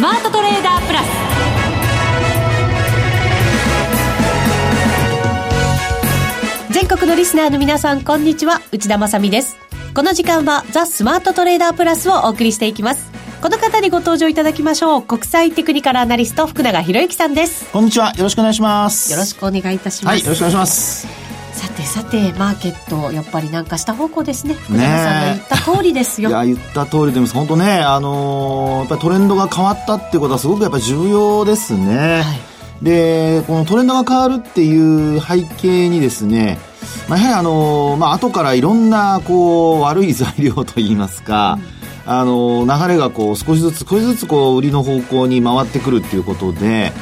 スマートトレーダープラス。全国のリスナーの皆さんこんにちは。内田まさです。この時間はザ・スマートトレーダープラスをお送りしていきます。この方にご登場いただきましょう。国際テクニカルアナリスト福永博之さんです。こんにちは。よろしくお願いします。よろしくお願いいたします。はいよろしくお願いします。さてさてマーケットやっぱりなんかした方向ですね。福永さんが言った通りですよ、いや言った通りでも本当ねあのー、やっぱりトレンドが変わったってことはすごくやっぱり重要ですね、はい、でこのトレンドが変わるっていう背景にですねまあ、やはりあのー、まあ後からいろんなこう悪い材料といいますか、うん。あの流れがこう少しずつ少しずつこう売りの方向に回ってくるっていうことで、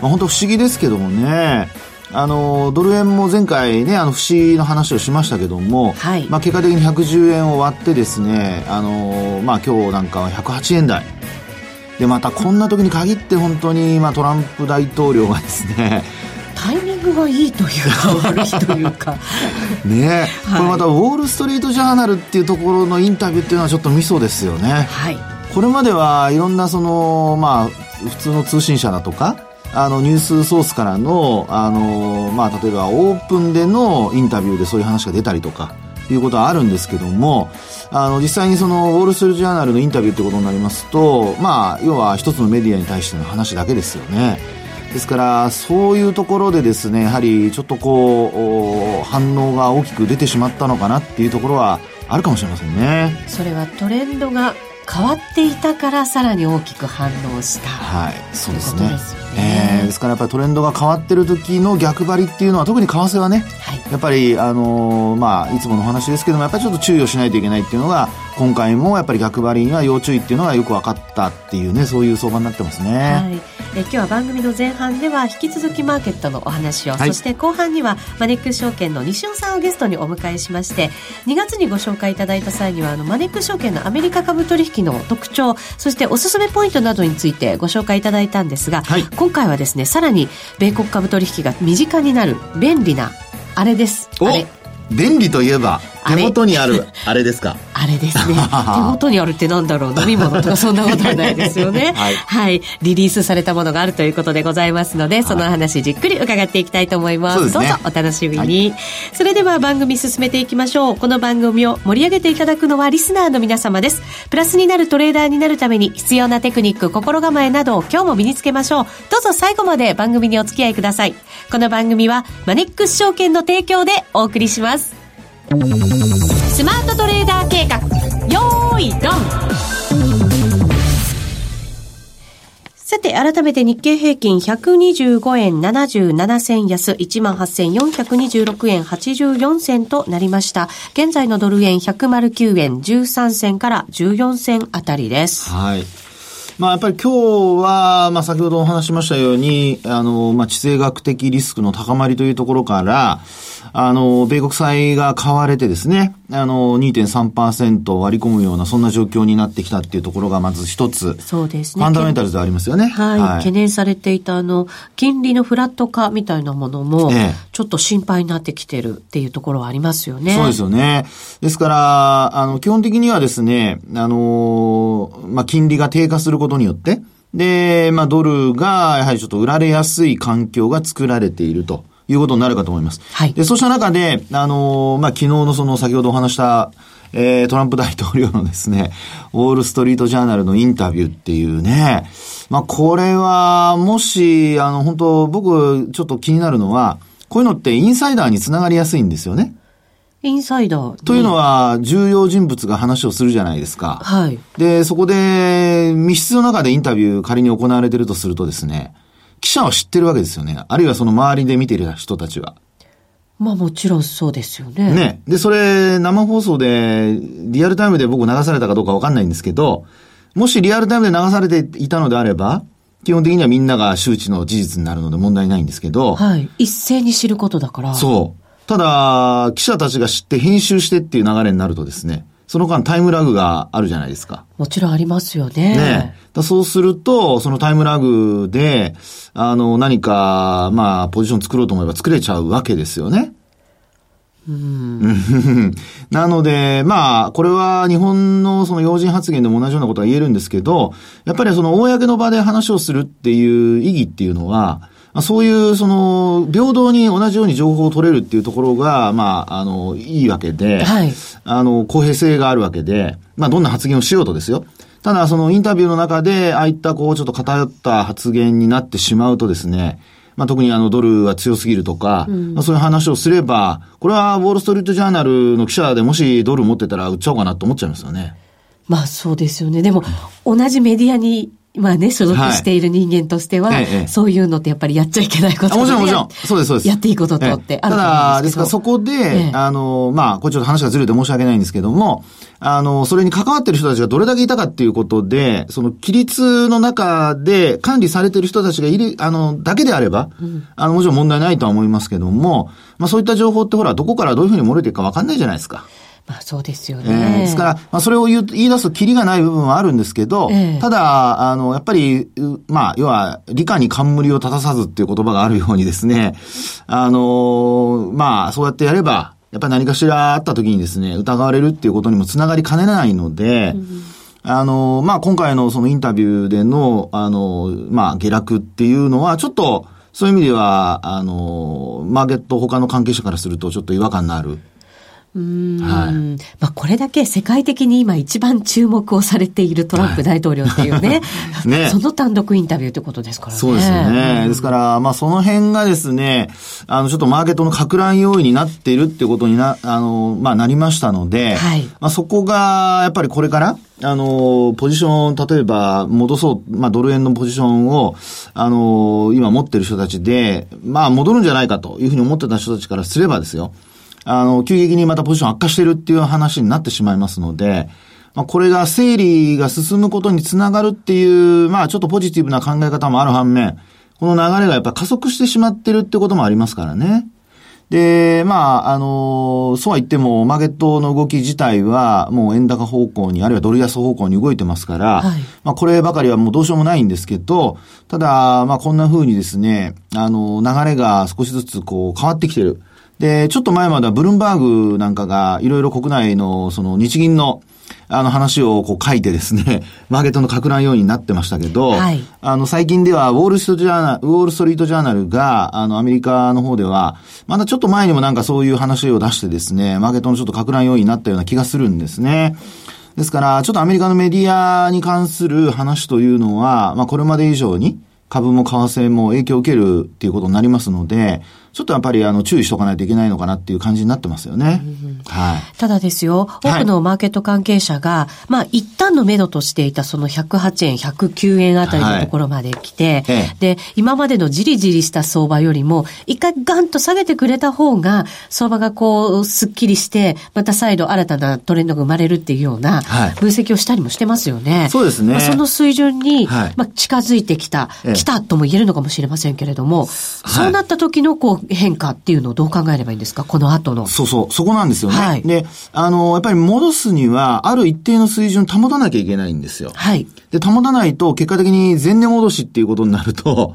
まあ、本当不思議ですけどもねあのドル円も前回ねあの節の話をしましたけども、はい、まあ、結果的に110円を割ってですねあの、まあ、今日なんかは108円台。でまたこんな時に限って本当に、まあ、トランプ大統領がですねタイミングがいいというか悪いというか。ね、はい、これまたウォール・ストリート・ジャーナルっていうところのインタビューっていうのはちょっとミソですよね、はい、これまではいろんなそのまあ普通の通信社だとかあのニュースソースからのあの、まあ、例えばオープンでのインタビューでそういう話が出たりとかいうことはあるんですけどもあの実際にそのウォール・ストリート・ジャーナルのインタビューってことになりますとまあ要は一つのメディアに対しての話だけですよね。ですからそういうところでですねやはりちょっとこう反応が大きく出てしまったのかなっていうところはあるかもしれませんね。それはトレンドが変わっていたからさらに大きく反応した。はいそうですね。ですね、えー、ですからやっぱりトレンドが変わってる時の逆張りっていうのは特に為替はね、はい、やっぱりあのー、まあいつもの話ですけどもやっぱりちょっと注意をしないといけないっていうのが今回もやっぱり逆張りには要注意っていうのがよく分かったっていうねそういう相場になってますね、はい。え今日は番組の前半では引き続きマーケットのお話を、はい、そして後半にはマネックス証券の西尾さんをゲストにお迎えしまして2月にご紹介いただいた際にはあのマネックス証券のアメリカ株取引の特徴そしておすすめポイントなどについてご紹介いただいたんですが、はい、今回はですねさらに米国株取引が身近になる便利なあれです。あれ。便利といえば手元にある あれですか？あれですね。手元にあるってなんだろう？飲み物とかそんなことはないですよね。はい、はい、リリースされたものがあるということでございますのでその話じっくり伺っていきたいと思います、ね、どうぞお楽しみに、はい、それでは番組進めていきましょう。この番組を盛り上げていただくのはリスナーの皆様です。プラスになるトレーダーになるために必要なテクニック心構えなどを今日も身につけましょう。どうぞ最後まで番組にお付き合いください。この番組はマネックス証券の提供でお送りしますスマートトレーダー計画よーいドンさて、改めて日経平均125円77銭安、18,426円84銭となりました。現在のドル円109円13銭から14銭あたりです。はい。まあ、やっぱり今日は、まあ、先ほどお話しましたように、あの、まあ、地政学的リスクの高まりというところから、あの、米国債が買われてですね、あの、2.3%割り込むような、そんな状況になってきたっていうところがまず一つ。そうですね。ファンダメンタルズでありますよね。はい。はい、懸念されていた、あの、金利のフラット化みたいなものも、ちょっと心配になってきてるっていうところはありますよね。そうですよね。ですから、あの、基本的にはですね、あの、まあ、金利が低下することによって、で、まあ、ドルが、やはりちょっと売られやすい環境が作られていると。いうことになるかと思います。はい。で、そうした中で、あのー、まあ、昨日のその先ほどお話した、えー、トランプ大統領のですね、ウォールストリートジャーナルのインタビューっていうね、まあ、これは、もし、あの、本当僕、ちょっと気になるのは、こういうのってインサイダーにつながりやすいんですよね。インサイダー、というのは、重要人物が話をするじゃないですか。はい。で、そこで、密室の中でインタビュー仮に行われてるとするとですね、記者は知ってるわけですよね。あるいはその周りで見てる人たちは。まあもちろんそうですよね。ね。で、それ生放送でリアルタイムで僕流されたかどうかわかんないんですけど、もしリアルタイムで流されていたのであれば、基本的にはみんなが周知の事実になるので問題ないんですけど。はい。一斉に知ることだから。そう。ただ、記者たちが知って編集してっていう流れになるとですね、その間タイムラグがあるじゃないですか。もちろんありますよね。ね。だそうすると、そのタイムラグで、あの、何か、まあ、ポジション作ろうと思えば作れちゃうわけですよね。なので、まあ、これは日本のその要人発言でも同じようなことが言えるんですけど、やっぱりその公の場で話をするっていう意義っていうのは、そういう、その、平等に同じように情報を取れるっていうところが、まあ、あの、いいわけで、はい、あの、公平性があるわけで、まあ、どんな発言をしようとですよ。ただ、そのインタビューの中で、ああいったこう、ちょっと偏った発言になってしまうとですね、まあ、特にあのドルは強すぎるとか、うん、まあ、そういう話をすれば、これはウォール・ストリート・ジャーナルの記者でもしドル持ってたら売っちゃおうかなと思っちゃいますよね。まあそうですよね。でも、同じメディアにまあね、所属している人間としては、はい、そういうのってやっぱりやっちゃいけないこともちろんもちろん。そうです、そうです。やっていいこととってあると思うんですけど。ただ、ですからそこで、あの、まあ、これちょっと話がずれて申し訳ないんですけども、あの、それに関わってる人たちがどれだけいたかっていうことで、その規律の中で管理されてる人たちがいる、あの、だけであれば、うん、あの、もちろん問題ないとは思いますけども、まあそういった情報ってほら、どこからどういうふうに漏れていくかわかんないじゃないですか。まあそうですよね。えー、ですから、まあそれを言言い出すとキリがない部分はあるんですけど、えー、ただ、あの、やっぱり、まあ、要は、理科に冠を立たさずっていう言葉があるようにですね、あの、まあ、そうやってやれば、やっぱり何かしらあった時にですね、疑われるっていうことにもつながりかねないので、うんあの、まあ、今回のそのインタビューでの、あの、まあ、下落っていうのは、ちょっと、そういう意味では、あの、マーケット他の関係者からするとちょっと違和感のあるはい、まあ、これだけ世界的に今一番注目をされているトランプ大統領っていうね、は い、ねその単独インタビューってことですからね。そうですね。うん、ですから、まあ、その辺がですね、あの、ちょっとマーケットの拡乱要因になっているっていうことにな、あの、まあ、なりましたので、はい、まあ、そこが、やっぱりこれから、あの、ポジション、例えば、戻そう、まあ、ドル円のポジションを、あの、今持ってる人たちで、まあ、戻るんじゃないかというふうに思ってた人たちからすればですよ。あの、急激にまたポジション悪化してるっていう話になってしまいますので、まあ、これが整理が進むことにつながるっていう、まあ、ちょっとポジティブな考え方もある反面、この流れがやっぱ加速してしまってるってこともありますからね。で、まあ、あの、そうは言っても、マーケットの動き自体は、もう円高方向に、あるいはドル安方向に動いてますから、はい、まあ、こればかりはもうどうしようもないんですけど、ただ、まあ、こんな風にですね、あの、流れが少しずつこう変わってきてる。で、ちょっと前まではブルンバーグなんかがいろいろ国内のその日銀のあの話をこう書いてですね、マーケットの拡乱要因になってましたけど、はい、あの最近ではウォールストジャーナル、ウォールストリートジャーナルが、あのアメリカの方では、まだちょっと前にもなんかそういう話を出してですね、マーケットのちょっと拡乱要因になったような気がするんですね。ですから、ちょっとアメリカのメディアに関する話というのは、まあこれまで以上に株も為替も影響を受けるっていうことになりますので、ちょっとやっぱりあの注意しとかないといけないのかなっていう感じになってますよね。はい。ただですよ、多くのマーケット関係者が、はい、まあ一旦の目処としていたその108円、109円あたりのところまで来て、はい、で、今までのじりじりした相場よりも、一回ガンと下げてくれた方が、相場がこう、すっきりして、また再度新たなトレンドが生まれるっていうような分析をしたりもしてますよね。はい、そうですね。まあ、その水準に、まあ近づいてきた、来たとも言えるのかもしれませんけれども、そうなった時のこう、変化っていうのをどう考えればいいんですか？この後の。そうそう、そこなんですよね。はい。で、あの、やっぱり戻すには、ある一定の水準保たなきゃいけないんですよ。はい。で、保たないと、結果的に前年戻しっていうことになると、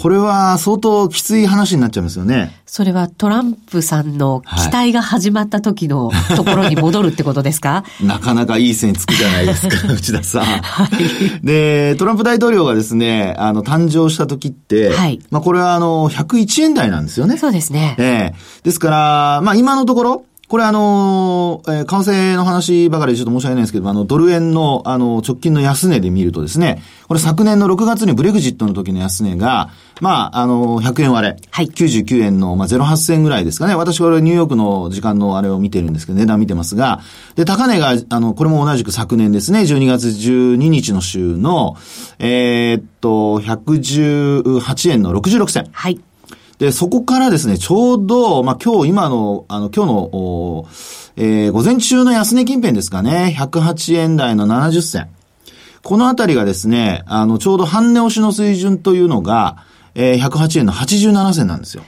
これは相当きつい話になっちゃいますよね。それはトランプさんの期待が始まった時のところに戻るってことですか、はい、なかなかいい線つくじゃないですか、内田さん。はい。で、トランプ大統領がですね、あの、誕生した時って、はい。まあ、これはあの、101円台なんですよね。そうですね。ええー、ですから、まあ、今のところ、これあの、えー、為替の話ばかりでちょっと申し訳ないんですけど、あの、ドル円の、あの、直近の安値で見るとですね、これ昨年の6月にブレグジットの時の安値が、まあ、あの、100円割れ。はい。99円の、まあ、08銭ぐらいですかね。私これニューヨークの時間のあれを見てるんですけど、値段見てますが、で、高値が、あの、これも同じく昨年ですね、12月12日の週の、えー、っと、118円の66銭。はい。で、そこからですね、ちょうど、まあ、今日、今の、あの、今日の、えー、午前中の安値近辺ですかね、108円台の70銭。このあたりがですね、あの、ちょうど半値押しの水準というのが、えー、108円の87銭なんですよ。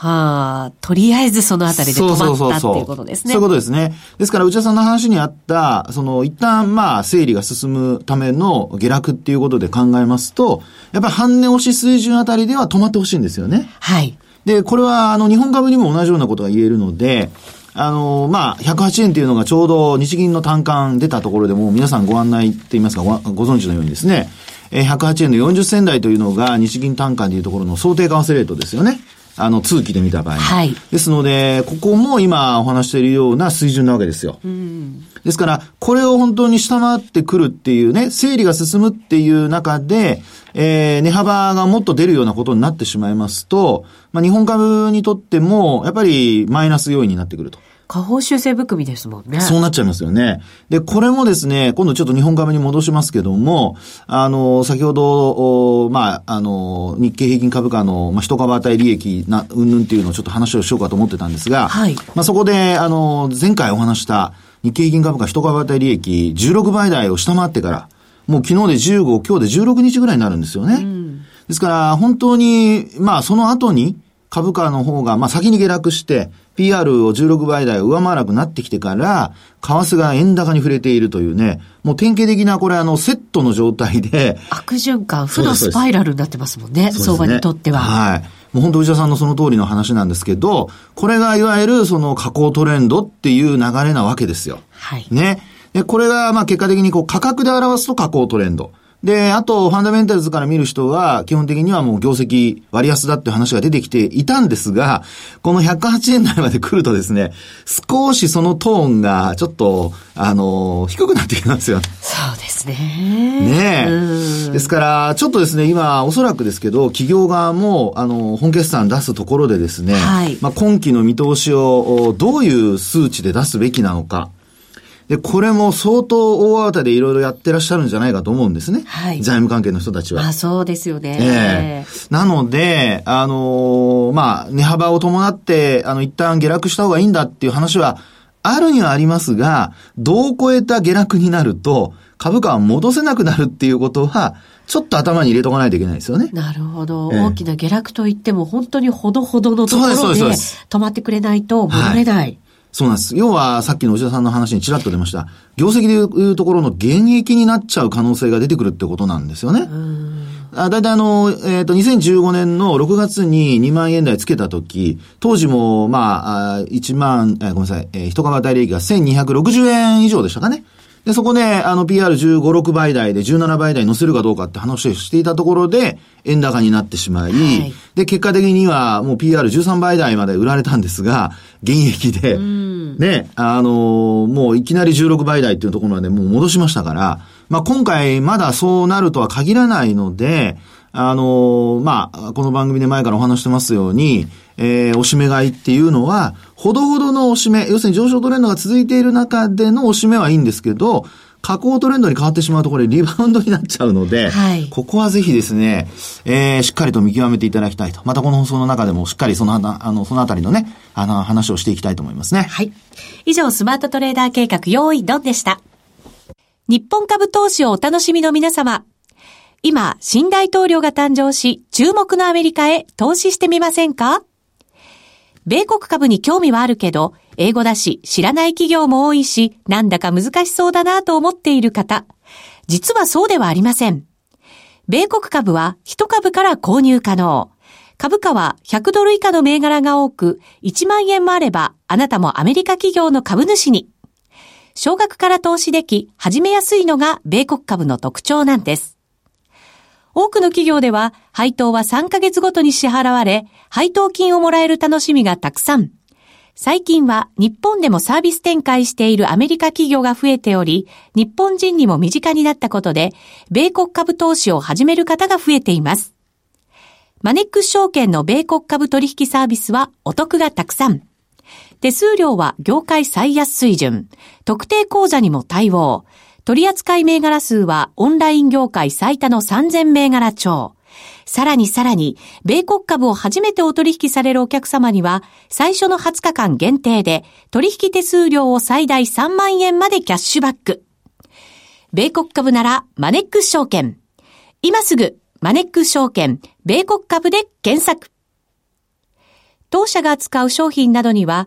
はあ、とりあえずそのあたりで止まったっていうことですね。そういうことですね。ですから、内田さんの話にあった、その、一旦、まあ、整理が進むための下落っていうことで考えますと、やっぱり半値押し水準あたりでは止まってほしいんですよね。はい。で、これは、あの、日本株にも同じようなことが言えるので、あの、まあ、108円っていうのがちょうど日銀の単価出たところでも皆さんご案内って言いますかご、ご存知のようにですね、108円の40銭台というのが日銀単価でいうところの想定為替レートですよね。あの、通期で見た場合はい。ですので、ここも今お話しているような水準なわけですよ。うん、ですから、これを本当に下回ってくるっていうね、整理が進むっていう中で、えー、値幅がもっと出るようなことになってしまいますと、まあ、日本株にとっても、やっぱりマイナス要因になってくると。下方修正含みですもんね。そうなっちゃいますよね。で、これもですね、今度ちょっと日本株に戻しますけども、あの、先ほど、まあ、あの、日経平均株価の、まあ、一株当たり利益な、うんぬんっていうのをちょっと話をしようかと思ってたんですが、はい。まあ、そこで、あの、前回お話した日経平均株価一株当たり利益16倍台を下回ってから、もう昨日で15、今日で16日ぐらいになるんですよね。うん、ですから、本当に、まあ、その後に、株価の方が、まあ、先に下落して、PR を16倍台上回らなくなってきてから、為替が円高に触れているというね、もう典型的なこれあのセットの状態で。悪循環、負のスパイラルになってますもんね、ね相場にとっては。はい。もう本当内田さんのその通りの話なんですけど、これがいわゆるその下降トレンドっていう流れなわけですよ。はい。ね。で、これがまあ結果的にこう価格で表すと下降トレンド。で、あと、ファンダメンタルズから見る人は、基本的にはもう業績割安だって話が出てきていたんですが、この108円台まで来るとですね、少しそのトーンがちょっと、あの、低くなってきますよね。そうですね。ねえ。ですから、ちょっとですね、今、おそらくですけど、企業側も、あの、本決算出すところでですね、はい、まあ、今期の見通しをどういう数値で出すべきなのか、で、これも相当大慌てでいろいろやってらっしゃるんじゃないかと思うんですね。はい。財務関係の人たちは。あ、そうですよね。ええー、なので、あのー、まあ、値幅を伴って、あの、一旦下落した方がいいんだっていう話は、あるにはありますが、どう超えた下落になると、株価は戻せなくなるっていうことは、ちょっと頭に入れとかないといけないですよね。なるほど。ええ、大きな下落といっても、本当にほどほどのところで止まってくれないと戻れない。はいそうなんです。要は、さっきの内田さんの話にちらっと出ました。業績でいうところの減益になっちゃう可能性が出てくるってことなんですよね。あだいたいあの、えっ、ー、と、2015年の6月に2万円台つけたとき、当時も、まあ、1万、えー、ごめんなさい、えー、一株当たり利益が1260円以上でしたかね。で、そこで、あの、PR15、6倍台で17倍台乗せるかどうかって話をしていたところで、円高になってしまい、はい、で、結果的にはもう PR13 倍台まで売られたんですが、現役で、ね、あのもういきなり16倍台っていうところまでもう戻しましたから、まあ、今回まだそうなるとは限らないので、あのまあ、この番組で前からお話してますように、えー、おしめ買いっていうのは、ほどほどのおしめ、要するに上昇トレンドが続いている中でのおしめはいいんですけど、下降トレンドに変わってしまうところでリバウンドになっちゃうので、はい、ここはぜひですね、えー、しっかりと見極めていただきたいと。またこの放送の中でもしっかりその、あの、そのあたりのね、あの、話をしていきたいと思いますね。はい。以上、スマートトレーダー計画、用意ドンでした。日本株投資をお楽しみの皆様。今、新大統領が誕生し、注目のアメリカへ投資してみませんか？米国株に興味はあるけど、英語だし、知らない企業も多いし、なんだか難しそうだなと思っている方。実はそうではありません。米国株は1株から購入可能。株価は100ドル以下の銘柄が多く、1万円もあれば、あなたもアメリカ企業の株主に。少額から投資でき、始めやすいのが米国株の特徴なんです。多くの企業では配当は3ヶ月ごとに支払われ、配当金をもらえる楽しみがたくさん。最近は日本でもサービス展開しているアメリカ企業が増えており、日本人にも身近になったことで、米国株投資を始める方が増えています。マネックス証券の米国株取引サービスはお得がたくさん。手数料は業界最安水準。特定口座にも対応。取扱銘柄数はオンライン業界最多の3000銘柄超。さらにさらに、米国株を初めてお取引されるお客様には、最初の20日間限定で、取引手数料を最大3万円までキャッシュバック。米国株なら、マネックス証券。今すぐ、マネックス証券、米国株で検索。当社が扱う商品などには、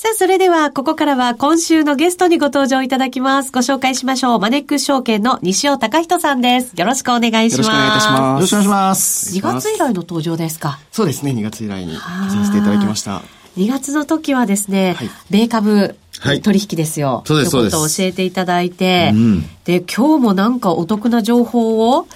さあ、それでは、ここからは今週のゲストにご登場いただきます。ご紹介しましょう。マネックス証券の西尾隆人さんです。よろしくお願いします。よろしくお願いいたします。よろしくお願いします。2月以来の登場ですか？そうですね、2月以来にさせていただきました。2月の時はですね、はい、米株取引ですよ。はい、そうです、そうです。ことを教えていただいて、うん、で、今日もなんかお得な情報を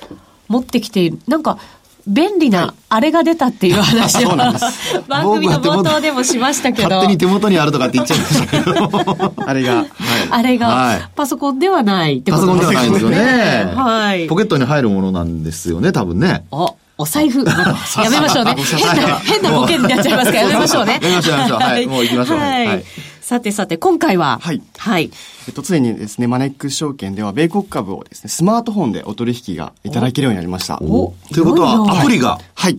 持ってきている。なんか、便利なあれが出たっていう話を、はい、番組の冒頭でもしましたけど。勝手に手元にあるとかって言っちゃいましたけど。あれが、はい、あれが、はい、パソコンではないってことですね。パソコンではないですよね。はい。ポケットに入るものなんですよね、多分ね。おお財布。やめましょうね。変な、変なボケになっちゃいますからやめましょうね。やめましょう、やめましょう。はい、もう行きましょう。はい。さてさて、今回は。はい。はい。えっと、ついにですね、マネックス証券では、米国株をですね、スマートフォンでお取引がいただけるようになりました。おということは、アプリが。はい。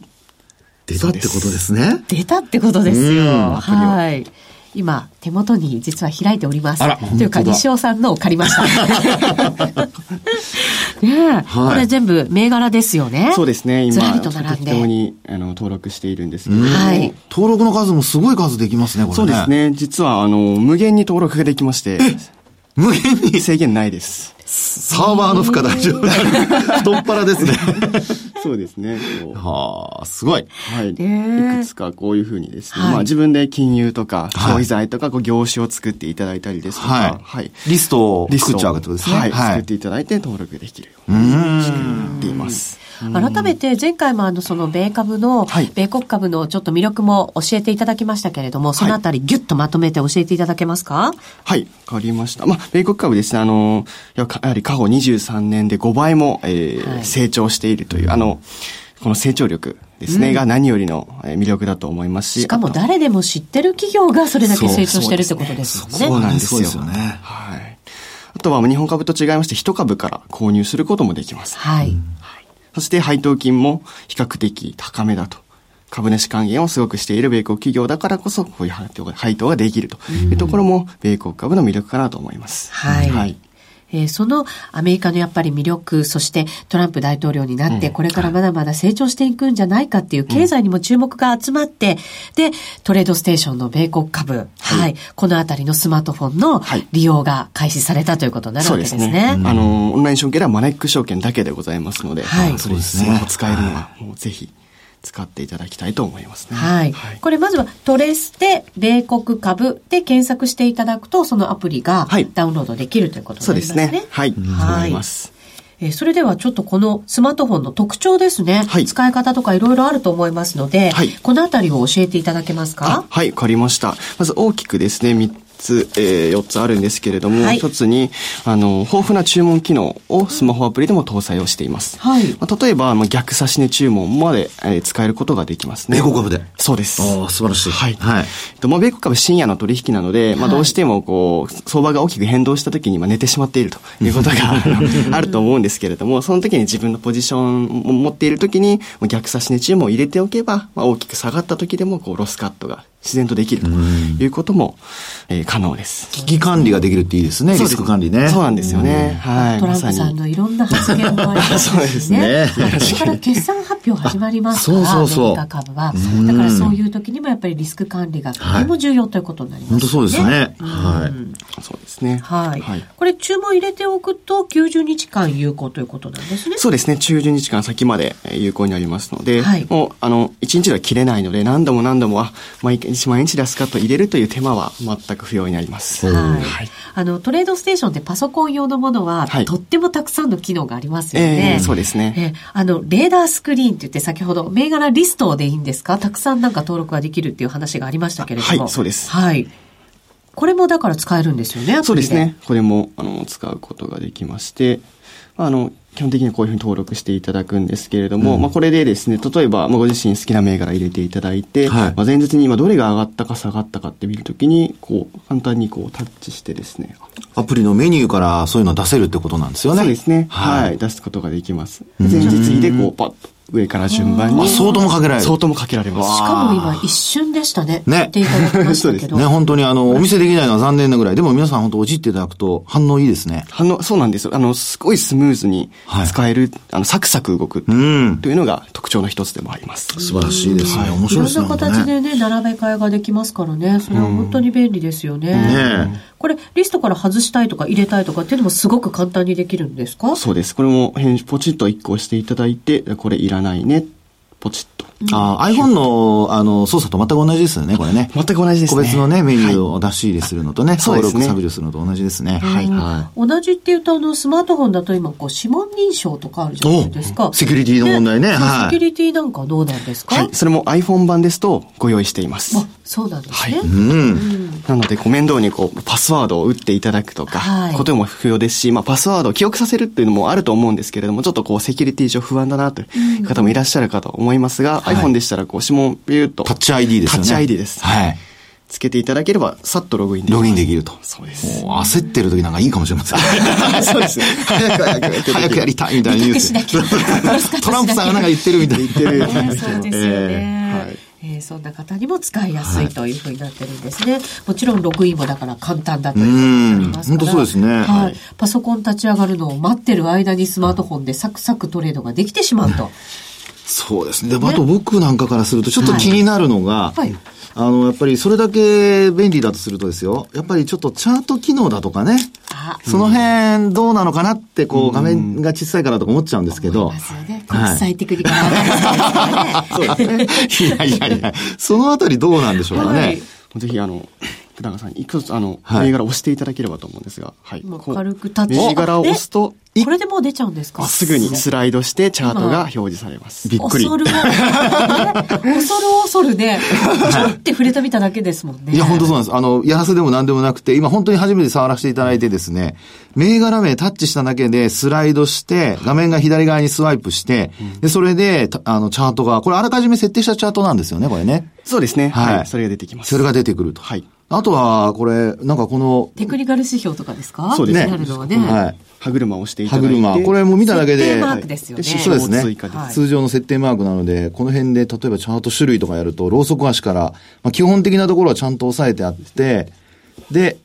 出たってことですね。出たってことですよ。はい。今、手元に実は開いております。というか、西尾さんのを借りました。ねはい、これ全部銘柄ですよね。そうですね。今、と適当にあの登録しているんですけど、はい、登録の数もすごい数できますね、これ、ね、そうですね。実は、あの、無限に登録ができまして。無限に？制限ないです。サーバーの負荷大丈夫 太っ腹ですね。そうですね。はあ、すごい。はい。いくつかこういうふうにですね、はい、まあ自分で金融とか消費財とかこう業種を作っていただいたりですとか、はい。はい、リストを作っちゃうわけですね。はい。作っていただいて登録できるようになっています。改めて前回もあのその米株の、米国株のちょっと魅力も教えていただきましたけれども、そのあたりギュッとまとめて教えていただけますか？はい、わかりました。まあ、米国株ですね、あの、やはり過去23年で5倍も、えー、はい、成長しているという、あの、この成長力ですね、うん、が何よりの魅力だと思いますし。しかも誰でも知ってる企業がそれだけ成長してるってことですよね。そうなんですよ。ね。はい。あとは日本株と違いまして、一株から購入することもできます。はい。そして配当金も比較的高めだと。株主還元をすごくしている米国企業だからこそ、こういう配当ができるというところも、米国株の魅力かなと思います。はい。はいえー、そのアメリカのやっぱり魅力、そしてトランプ大統領になって、これからまだまだ成長していくんじゃないかっていう経済にも注目が集まって、で、トレードステーションの米国株、はい、はい、このあたりのスマートフォンの利用が開始されたということになるわけですね。すね。あの、オンライン証券ではマネック証券だけでございますので、はい、そうですね。使えるのは、もうぜひ。使っていただきたいと思いますね。はい。はい、これまずはトレステ米国株で検索していただくと、そのアプリがダウンロードできるということになりますね。そうですね。はい。はい。ます。えー、それではちょっとこのスマートフォンの特徴ですね。はい、使い方とかいろいろあると思いますので、はい、このあたりを教えていただけますか？はい、わかりました。まず大きくですね、つ、えー、4つあるんですけれども、はい、1つに、あの、豊富な注文機能をスマホアプリでも搭載をしています。はい。まあ、例えば、まあ、逆差し値注文まで、えー、使えることができますね。米国株で？そうです。ああ、素晴らしい。はい。はい。と、まあ、米国株深夜の取引なので、まあ、どうしても、こう、相場が大きく変動した時に、まあ、寝てしまっているということが あると思うんですけれども、その時に自分のポジションを持っている時に、逆差し値注文を入れておけば、まあ、大きく下がった時でも、こう、ロスカットが自然とできるということも、えー、可能です。危機管理ができるっていいですね、リスク管理ね。そうなんですよね。はい。トランプさんのいろんな発言もありますそうですね。これ から決算発表始まりますから、そうそうそうアメリカ株は。だからそういう時にもやっぱりリスク管理がとても重要ということになりますね。本当そうですね。はい。そうですね。はい。これ注文入れておくと90日間有効ということなんですね。そうですね。90日間先まで有効になりますので、もう、あの、1日では切れないので、何度も何度も、あ、毎日毎日ラスカット入れるという手間は全く不要になります。はい。はい、あの、トレードステーションってパソコン用のものは、はい、とってもたくさんの機能がありますよね。えー、そうですね。えー、あの、レーダースクリーンって言って先ほど、銘柄リストでいいんですか？たくさんなんか登録ができるっていう話がありましたけれども。はい、そうです。はい。これもだから使えるんですよね、そうですね。これも、あの、使うことができまして、あの、基本的にこういうふうに登録していただくんですけれども、うん、まあこれでですね、例えば、まあご自身好きな銘柄入れていただいて、はい、まあ前日に今どれが上がったか下がったかって見るときに、こう、簡単にこうタッチしてですね。アプリのメニューからそういうの出せるってことなんですよね。そうですね。はい、はい、出すことができます。前日でこうパッと上から順番に。相当もかけられる。相当もかけられます。しかも今一瞬でしたね。ね。っていただきましたけど。ね、本当にあの、お見せできないのは残念なぐらい。でも皆さん本当おじっていただくと反応いいですね。反応、そうなんですよ。あの、すごいスムーズに使える、はい、あの、サクサク動くというのが特徴の一つでもあります。素晴らしいですね。面白いですね。いろんな形でね、並べ替えができますからね。それは本当に便利ですよね。ねこれ、リストから外したいとか入れたいとかっていうのもすごく簡単にできるんですか？そうです。これも編集ポチッと1個押していただいて、これいらないね。ポチッと。ああ、iPhone の、あの、操作と全く同じですよね、これね。全く同じですね。個別のね、メニューを出し入れするのとね、はい、登録削除するのと同じですね。はい。はい、同じっていうと、あの、スマートフォンだと今、こう、指紋認証とかあるじゃないですか。セキュリティの問題ね。はい。セキュリティなんかどうなんですか？はい。それも iPhone 版ですとご用意しています。あ、そうなんですね。はい。うん。なので、こう、面倒にこう、パスワードを打っていただくとか、はい、ことも不要ですし、まあ、パスワードを記憶させるっていうのもあると思うんですけれども、ちょっとこう、セキュリティ上不安だなという方もいらっしゃるかと思いますが、iPhone でしたら、こう、指紋ビューと。タッチ ID ですね。タッチ ID です。はい。つけていただければ、さっとログインできる。ログインできると。そうです。焦ってる時なんかいいかもしれません。そうですね。早く早く、早くやりたいみたいなニュース。トランプさんがなんか言ってるみたいな。言ってる。そうですよね。はいえー、そんな方にも使いやすいというふうになってるんですね。はい、もちろんログインもだから簡単だということになりますから。本当そうですね、はい。パソコン立ち上がるのを待ってる間にスマートフォンでサクサクトレードができてしまうと。そうですね。で、あと僕なんかからするとちょっと気になるのが、はい、あの、やっぱりそれだけ便利だとするとですよ、やっぱりちょっとチャート機能だとかね、その辺どうなのかなって、こう、画面が小さいからとか思っちゃうんですけど。国際テク。いやいやいや、そのあたりどうなんでしょうかね。はい、ぜひ、あの、福永さん、いくつ、あの、銘柄を押していただければと思うんですが、はい。軽くタッチ。銘柄を押すと、これでもう出ちゃうんですか？すぐにスライドしてチャートが表示されます。びっくり。恐る恐る恐るで、ちょって触れてみただけですもんね。いや、本当そうなんです。あの、やらせでも何でもなくて、今本当に初めて触らせていただいてですね、銘柄名タッチしただけでスライドして、画面が左側にスワイプして、で、それで、あの、チャートが、これあらかじめ設定したチャートなんですよね、これね。そうですね。はい。それが出てきます。それが出てくると。はい。あとは、これ、なんかこの。テクニカル指標とかですか？そうですね。ねはい。歯車を押していただいて。歯車。これも見ただけで。設定マークですよね。そうですね。通常の設定マークなので、この辺で、例えばチャート種類とかやると、ローソク足から、まあ、基本的なところはちゃんと押さえてあって、で、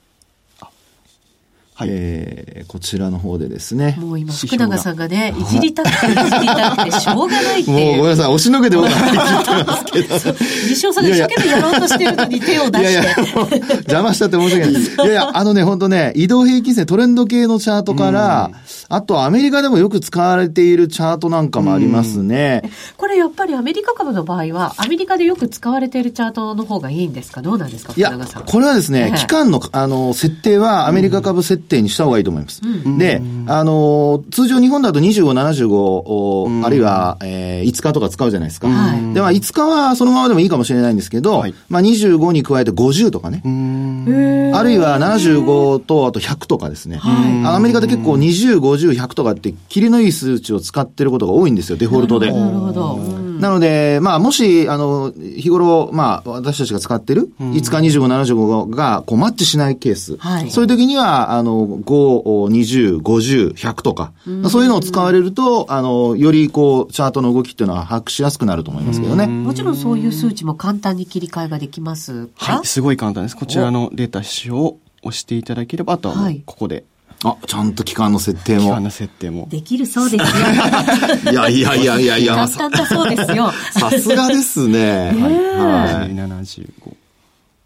はい、えー、こちらの方でですね。もう今、福永さんがね、いじりたくて、いじりたくて、しょうがないって。もうごめんなさい、押しのけて僕は言ってますけど。西尾さんが一生懸命やろうとしてるのに手を出して。いやいや、邪魔したって申し訳ない。いやいや、あのね、本当ね、移動平均線、トレンド系のチャートから、あとアメリカでもよく使われているチャートなんかもありますね。これやっぱりアメリカ株の場合は、アメリカでよく使われているチャートの方がいいんですか？どうなんですかいや、これはですね、期間の、あの、設定はアメリカ株設定にした方がいいと思います。ます。で、あの、通常日本だと25、75、あるいは、えー、5日とか使うじゃないですか。はい、で、まあ5日はそのままでもいいかもしれないんですけど、はい、まあ25に加えて50とかね。あるいは75とあと100とかですね。アメリカで結構20、50、100とかって切りのいい数値を使ってることが多いんですよ、デフォルトで。なるほど。なので、まあ、もし、あの、日頃、まあ、私たちが使ってる、5日25、75が、こう、マッチしないケース。はい、そういう時には、あの、5、20、50、100とか、そういうのを使われると、あの、より、こう、チャートの動きっていうのは把握しやすくなると思いますけどね。もちろんそういう数値も簡単に切り替えができますか？はい、すごい簡単です。こちらのデータ指標を押していただければ、あとは、ここで、あ、ちゃんと期間の設定も。期間の設定も。できるそうですよ。いやいやいやいやいや。簡単だそうですよ。さすがですね。はい。75。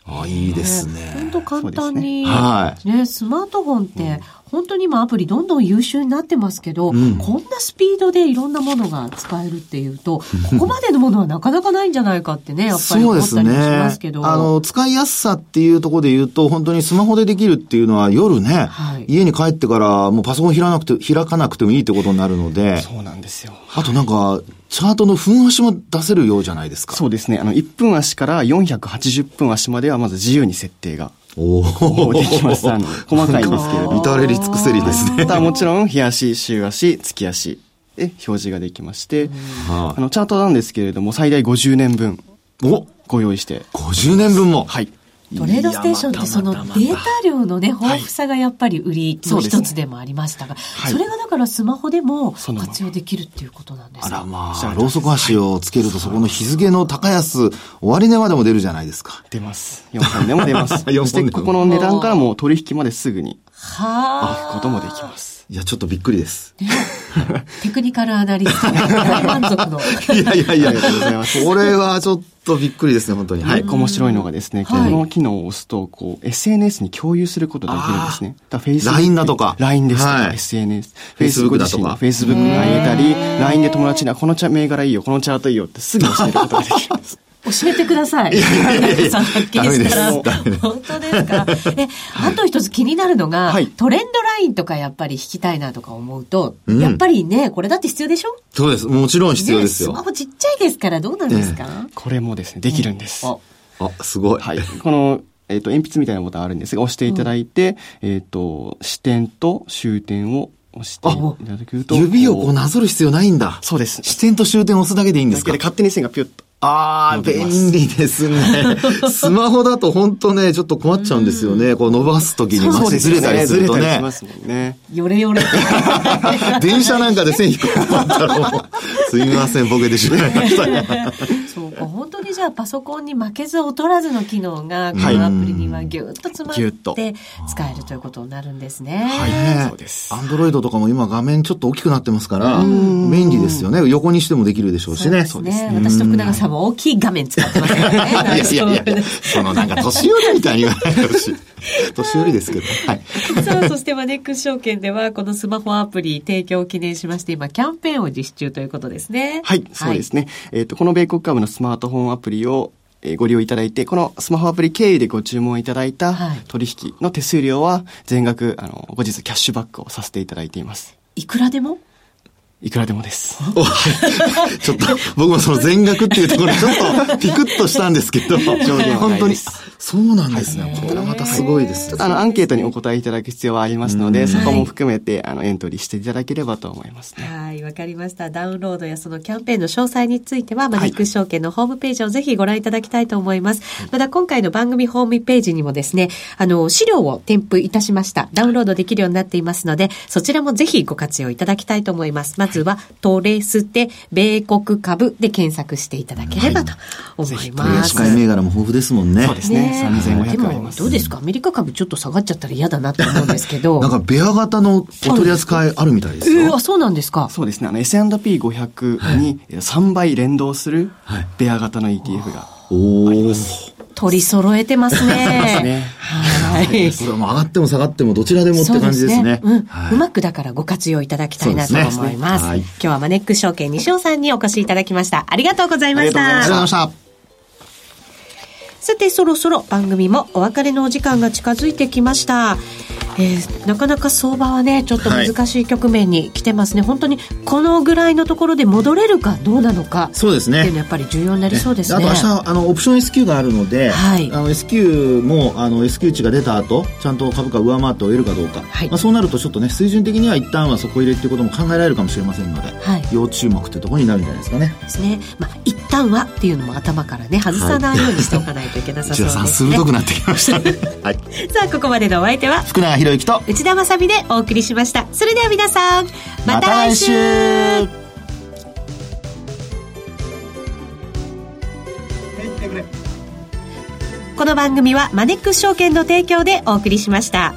あ、いいですね。本当簡単に。はい。ね、スマートフォンって、本当に今アプリどんどん優秀になってますけど、うん、こんなスピードでいろんなものが使えるっていうと、ここまでのものはなかなかないんじゃないかってね、やっぱり思ったりしますけど。ね、あの、使いやすさっていうところで言うと、本当にスマホでできるっていうのは夜ね、はい、家に帰ってからもうパソコン開かなくて、開かなくてもいいってことになるので。そうなんですよ。あとなんか、チャートの分足も出せるようじゃないですか。そうですね。あの、1分足から480分足まではまず自由に設定がおおできます。あの、細かいんですけれども。至れり尽くせりですね。ただもちろん、日足、週足、月足で表示ができまして、あの、チャートなんですけれども、最大50年分。おご用意して。50年分もはい。トレードステーションってそのデータ量のね、豊富さがやっぱり売りの一つでもありましたが、はいそれがだからスマホでも活用できるっていうことなんですか？あらまあ、ローソク足をつけるとそこの日付の高安、終値までも出るじゃないですか。出ます。4本でも出ます。そしてここの値段からも取引まですぐに行くこともできます。いや、ちょっとびっくりです。テクニカルアナリスト、大満足の。いやいやいや、ありがとうございます。これはちょっとびっくりですね、本当に。はい。面白いのがですね、この機能を押すと、こう、SNS に共有することができるんですね。だ Facebook。LINE だとか。LINE ですとか、SNS。Facebook だとか。Facebook が言えたり、LINE で友達に、この銘柄いいよ、このチャートいいよってすぐ教えることができます。教えてください。いやいやいやさんはっきりしたら。本当ですか？え、あと一つ気になるのが、はい、トレンドラインとかやっぱり引きたいなとか思うと、うん、やっぱりね、これだって必要でしょ？そうです。もちろん必要ですよ。ね、スマホちっちゃいですからどうなんですか、これもですね、できるんです。あ、すごい。はい。この、えっ、ー、と、鉛筆みたいなボタンあるんですが、押していただいて、うん、えっ、ー、と、視点と終点を押していただくと。指をこうなぞる必要ないんだ。そうです。視点と終点を押すだけでいいんですか？だけで勝手に線がピュッと。ああ、便利ですね。スマホだと本当ね、ちょっと困っちゃうんですよね。こう伸ばすときにマジずれたりするとね。ねよれよれ。電車なんかで線引く すみません、ボケてしまいました。そうか、本当にじゃあパソコンに負けず劣らずの機能が、このアプリにはぎゅっと詰まって使えるということになるんですね。はい、そうです。アンドロイドとかも今画面ちょっと大きくなってますから、便利ですよね。横にしてもできるでしょうしね。そうですね。私と福永さんも大きい画面使ってますからね。いやいやいや、そのなんか年寄りみたいに言わないでほしい。年寄りですけど。はい。さあ、そしてマネックス証券では、このスマホアプリ提供を記念しまして、今、キャンペーンを実施中ということですね。はい、そうですね。えっ、と、この米国株のスマートフォンアプリをご利用いただいて、このスマホアプリ経由でご注文いただいた取引の手数料は全額、あの、後日キャッシュバックをさせていただいています。いくらでも？いくらでもです。ちょっと、僕もその全額っていうところちょっとピクッとしたんですけど、本当に。そうなんですね。これはまたすごいです。あの、アンケートにお答えいただく必要はありますので、そこも含めて、あの、エントリーしていただければと思いますね。はい、わかりました。ダウンロードやそのキャンペーンの詳細については、マネックス証券のホームページをぜひご覧いただきたいと思います。また今回の番組ホームページにもですね、あの、資料を添付いたしました。ダウンロードできるようになっていますので、そちらもぜひご活用いただきたいと思います。まずは、トレステ、米国株で検索していただければと思います。はい、銘柄も豊富ですもんね。そうですね。3500あります。どうですかアメリカ株ちょっと下がっちゃったら嫌だなと思うんですけど。なんか、ベア型のお取り扱いあるみたいですよ。えー、あ、そうなんですか？そうですね。あの、S&P500 に3倍連動するベア型の ETF があります。取り揃えてますね。ねはい。それはもう上がっても下がってもどちらでもって感じですね。うすねうん、はい、うまくだからご活用いただきたいなと思います。今日はマネックス証券西尾さんにお越しいただきました。ありがとうございました。ありがとうございました。さて、そろそろ番組もお別れのお時間が近づいてきました。えー、なかなか相場はねちょっと難しい局面に来てますね、はい、本当にこのぐらいのところで戻れるかどうなのか。そうですね。っていうのはやっぱり重要になりそうですね。あと明日あのオプション S q があるので、はい、あの S q もあの S q 値が出た後ちゃんと株価上回って終えるかどうか、はい、まあ、そうなるとちょっとね水準的には一旦は底入れっていうことも考えられるかもしれませんので、はい、要注目っていうところになるんじゃないですかね。ですね、まあ、一旦はっていうのも頭からね外さないようにしておかないといけなさそうですね、鋭くなってきましたね、はい、さあここまでのお相手は福永博之と内田まさみでお送りしました。それでは皆さんまた来週。この番組はマネックス証券の提供でお送りしました。